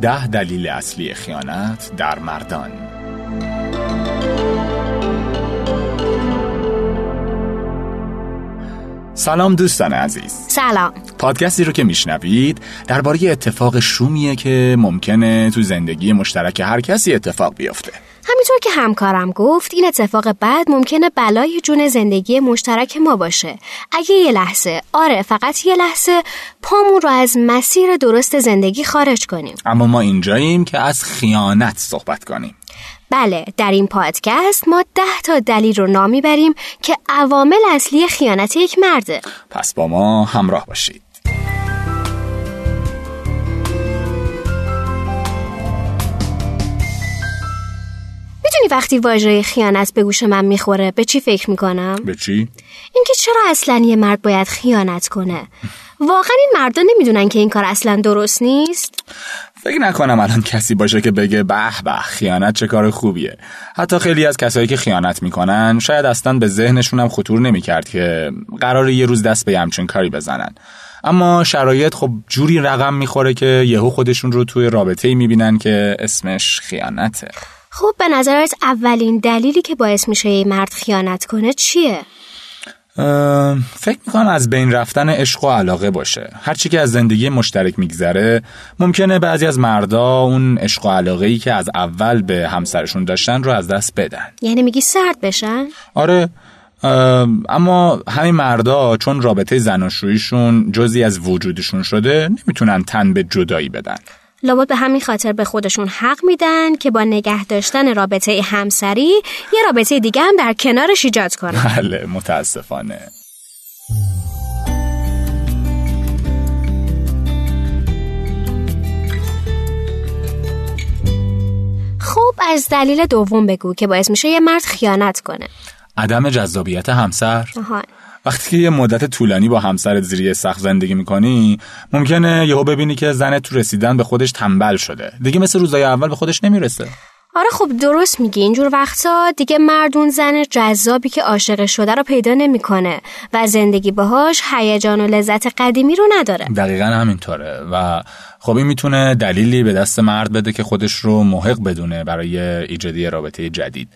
ده دلیل اصلی خیانت در مردان. سلام دوستان عزیز. سلام. پادکستی رو که میشنوید درباره اتفاق شومیه که ممکنه تو زندگی مشترک هر کسی اتفاق بیفته. همینطور که همکارم گفت این اتفاق بعد ممکنه بلای جون زندگی مشترک ما باشه. اگه یه لحظه آره فقط یه لحظه پامون رو از مسیر درست زندگی خارج کنیم. اما ما اینجاییم که از خیانت صحبت کنیم. بله در این پادکست ما ده تا دلیل رو نام می‌بریم که عوامل اصلی خیانت یک مرده. پس با ما همراه باشید. می‌دونی وقتی واژه خیانت به گوش من می‌خوره به چی فکر می‌کنم؟ به چی؟ اینکه چرا اصلا یه مرد باید خیانت کنه. واقعا این مردا نمی‌دونن که این کار اصلا درست نیست. فکر نکنم الان کسی باشه که بگه به به خیانت چه کار خوبیه. حتی خیلی از کسایی که خیانت می‌کنن شاید اصلا به ذهنشون هم خطور نمی‌کرد که قرار یه روز دست به همچین کاری بزنن. اما شرایط خب جوری رقم می‌خوره که یهو خودشون رو توی رابطه ای می‌بینن که اسمش خیانته. خب به نظرت اولین دلیلی که باعث میشه یه مرد خیانت کنه چیه؟ فکر می‌کنم از بین رفتن عشق و علاقه باشه هرچی که از زندگی مشترک میگذره ممکنه بعضی از مردا اون عشق و علاقه ای که از اول به همسرشون داشتن رو از دست بدن یعنی میگی سرد بشن؟ آره اما همین مردا چون رابطه زناشوییشون جزی از وجودشون شده نمی‌تونن تن به جدایی بدن لابد به همین خاطر به خودشون حق میدن که با نگه داشتن رابطه همسری یه رابطه دیگه هم در کنارش ایجاد کنن. بله متاسفانه. خب از دلیل دوم بگو که باعث میشه یه مرد خیانت کنه. عدم جذابیت همسر. آها. وقتی که یه مدت طولانی با همسرت زیر سخت زندگی می‌کنی ممکنه یهو ببینی که زنت تو رسیدن به خودش تنبل شده. دیگه مثل روزای اول به خودش نمی‌رسه. آره خب درست میگی. اینجور وقتا دیگه مردون زن جذابی که عاشق شده رو پیدا نمی‌کنه و زندگی باهاش هیجان و لذت قدیمی رو نداره. دقیقا همینطوره و خب این می‌تونه دلیلی به دست مرد بده که خودش رو محق بدونه برای ایجادی رابطه جدید.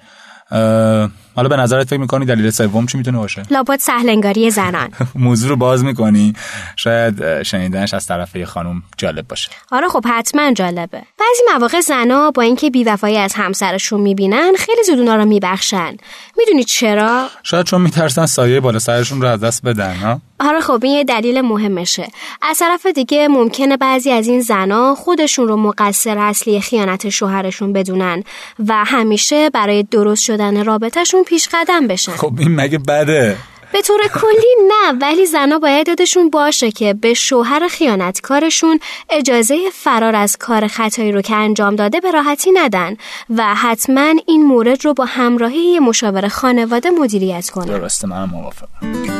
حالا به نظرت فکر می‌کنی دلیل سوم چی می‌تونه باشه؟ لابد سهلنگاری زنان. موضوع رو باز می‌کنی. شاید شنیدنش از طرف یه خانم جالب باشه. آره خب حتما جالبه. بعضی مواقع زنا با اینکه بیوفایی از همسرشون می‌بینن خیلی زود اونا رو میبخشن. می‌دونی چرا؟ شاید چون میترسن سایه بالا سرشون رو از دست بدن ها؟ آره خب این یه دلیل مهمشه. از طرف دیگه ممکنه بعضی از این زنا خودشون رو مقصر اصلی خیانت شوهرشون بدونن و همیشه برای درست شدن رابطهشون پیش قدم بشن خب این مگه بده؟ به طور کلی نه ولی زنا باید یادشون باشه که به شوهر خیانتکارشون اجازه فرار از کار خطایی رو که انجام داده به راحتی ندن و حتما این مورد رو با همراهی یه مشاور خانواده مدیریت کنن درسته منم موافقم.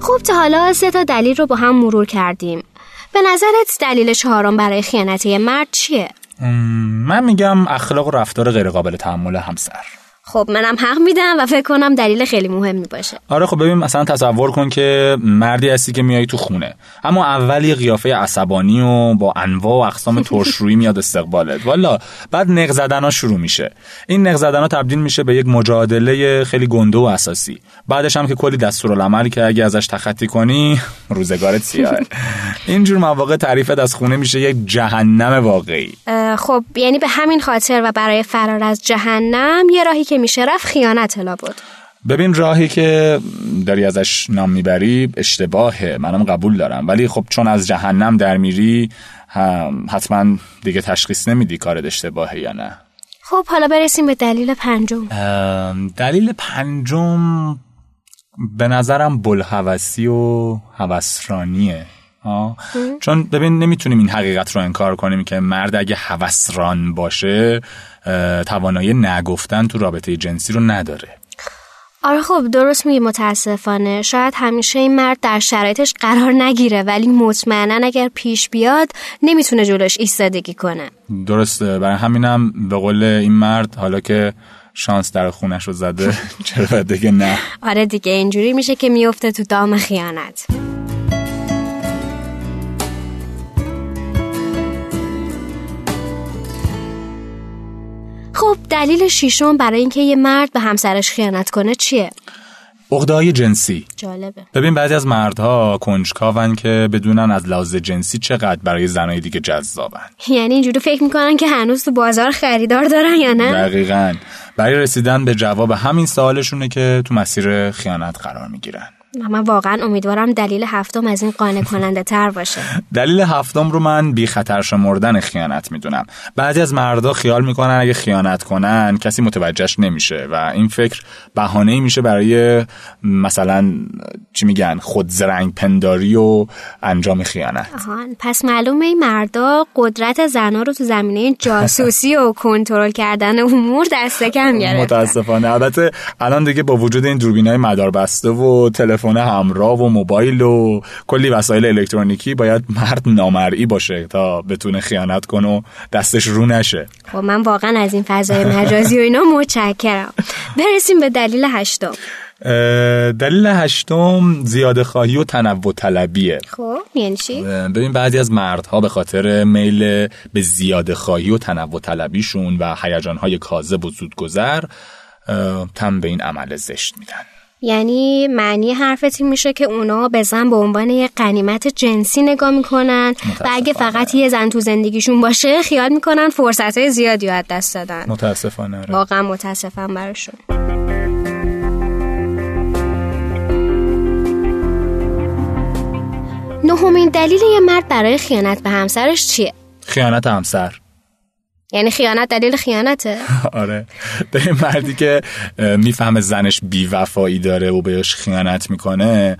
خب تا حالا سه تا دلیل رو با هم مرور کردیم. به نظرت دلیل چهارم برای خیانت یه مرد چیه؟ من میگم اخلاق و رفتار غیرقابل تحمل همسر خب منم حق میدم و فکر کنم دلیل خیلی مهمی باشه. آره خب ببین مثلا تصور کن که مردی هستی که میای تو خونه. اما اول یه قیافه عصبانی و با انواع و اقسام ترشرویی میاد استقبالت. والا بعد نق زدن شروع میشه. این نق زدن ها تبدیل میشه به یک مجادله خیلی گنده و اساسی. بعدش هم که کلی دستورالعمل که اگه ازش تخطی کنی روزگارت سیاهه اینجور مواقع تعریفت از خونه میشه یک جهنم واقعی. خب یعنی به همین خاطر و برای فرار از جهنم یه راهی که میشه رفت خیانت لا بود ببین راهی که داری ازش نام می‌بری اشتباهه. منم قبول دارم. ولی خب چون از جهنم در میری حتما دیگه تشخیص نمیدی کارت اشتباهه یا نه. خب حالا برسیم به دلیل پنجم. دلیل پنجم به نظرم بلحوثی و هوسرانیه چون ببین نمی‌تونیم این حقیقت رو انکار کنیم که مرد اگه هوسران باشه توانایی نگفتن تو رابطه جنسی رو نداره. آره خب درست میگی متاسفانه. شاید همیشه این مرد در شرایطش قرار نگیره ولی مطمئنا اگر پیش بیاد نمی‌تونه جلوش ایستادگی کنه. درسته. برای همینم به قول این مرد حالا که شانس در خونش رو زده چرا دیگه نه؟ آره دیگه اینجوری میشه که میفته تو دام خیانت. خب دلیل شیشم برای اینکه یه مرد به همسرش خیانت کنه چیه؟ عقده‌های جنسی. جالبه. ببین بعضی از مردها کنجکاون که بدونن از لحاظ جنسی چقدر برای زنای دیگه جذابن. یعنی اینجوری فکر می‌کنن که هنوز تو بازار خریدار دارن یا نه؟ دقیقا. برای رسیدن به جواب همین سوالشونه که تو مسیر خیانت قرار می‌گیرن. من واقعا امیدوارم دلیل هفتم از این قانع کننده تر باشه. دلیل هفتم رو من بی خطر شمردن خیانت می‌دونم. بعضی از مردا خیال می‌کنن اگه خیانت کنن کسی متوجهش نمیشه و این فکر بهانه میشه برای مثلا چی میگن خود زرنگ پنداری و انجام خیانت. آهان پس معلومه این مردا قدرت زنا رو تو زمینه جاسوسی و کنترل کردن امور دست کم گرفتن. متاسفانه. البته الان دیگه با وجود این دوربینای مدار بسته و تلفن همراه و موبایل و کلی وسایل الکترونیکی باید مرد نامرئی باشه تا بتونه خیانت کنه و دستش رو نشه. خب من واقعا از این فضای مجازی و اینا متشکرم. برسیم به دلیل هشتم. دلیل هشتم زیاده خواهی و تنوع طلبیه. خب یعنی چی؟ ببین بعضی از مردها به خاطر میل به زیاده خواهی و تنوع طلبیشون و هیجانهای کاذب و زودگذر تم به این عمل زشت میدن. یعنی معنی حرفت این میشه که اونا به زن به عنوان یه قنیمت جنسی نگاه می‌کنن و اگه فقط یه زن تو زندگیشون باشه خیال می‌کنن فرصت های زیادی از دست دادن متاسفانه آره. واقعا متاسفم براشون نهمین دلیل یه مرد برای خیانت به همسرش چیه؟ خیانت همسر یعنی خیانت دلیل خیانته؟ آره. به این مردی که می‌فهمه زنش بیوفایی داره و بهش خیانت می‌کنه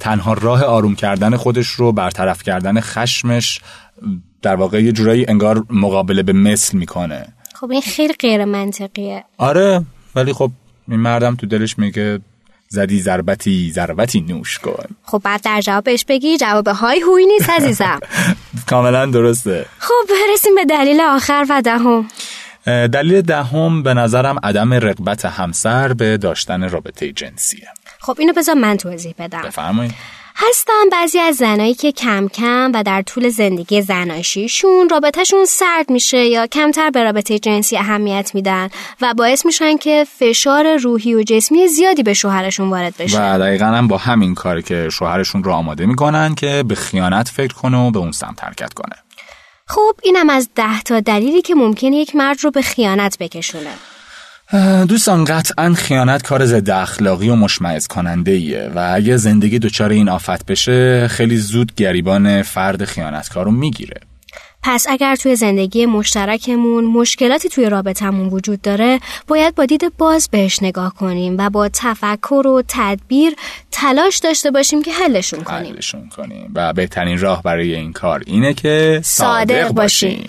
تنها راه آروم کردن خودش رو برطرف کردن خشمش در واقع یه جورایی انگار مقابله به مثل می‌کنه. خب این خیلی غیر منطقیه آره ولی خب این مردم تو دلش میگه زدی ضربتی ضربتی نوش کن. خب بعد در جوابش بگی جواب های هوی نیست عزیزم. کاملا درسته. خب برسیم به دلیل آخر و دهم. دلیل دهم به نظرم عدم رغبت همسر به داشتن رابطه جنسیه. خب اینو بذار من توضیح بدم. بفرمایید. هستن بعضی از زنایی که کم کم و در طول زندگی زناشیشون رابطهشون سرد میشه یا کمتر به رابطه جنسی اهمیت میدن و باعث میشن که فشار روحی و جسمی زیادی به شوهرشون وارد بشه. و دقیقا هم با همین کار که شوهرشون رو آماده می‌کنن که به خیانت فکر کنه و به اون سمت حرکت کنه. خب اینم از ده تا دلیلی که ممکنه یک مرد رو به خیانت بکشونه. دوستان قطعا خیانت کار ضد اخلاقی و مشمئز کننده ایه و اگه زندگی دچار این آفت بشه خیلی زود گریبان فرد خیانتکار رو می‌گیره. پس اگر توی زندگی مشترکمون مشکلاتی توی رابطمون وجود داره باید با دید باز بهش نگاه کنیم و با تفکر و تدبیر تلاش داشته باشیم که حلشون کنیم. حلشون کنیم. و بهترین راه برای این کار اینه که صادق باشیم.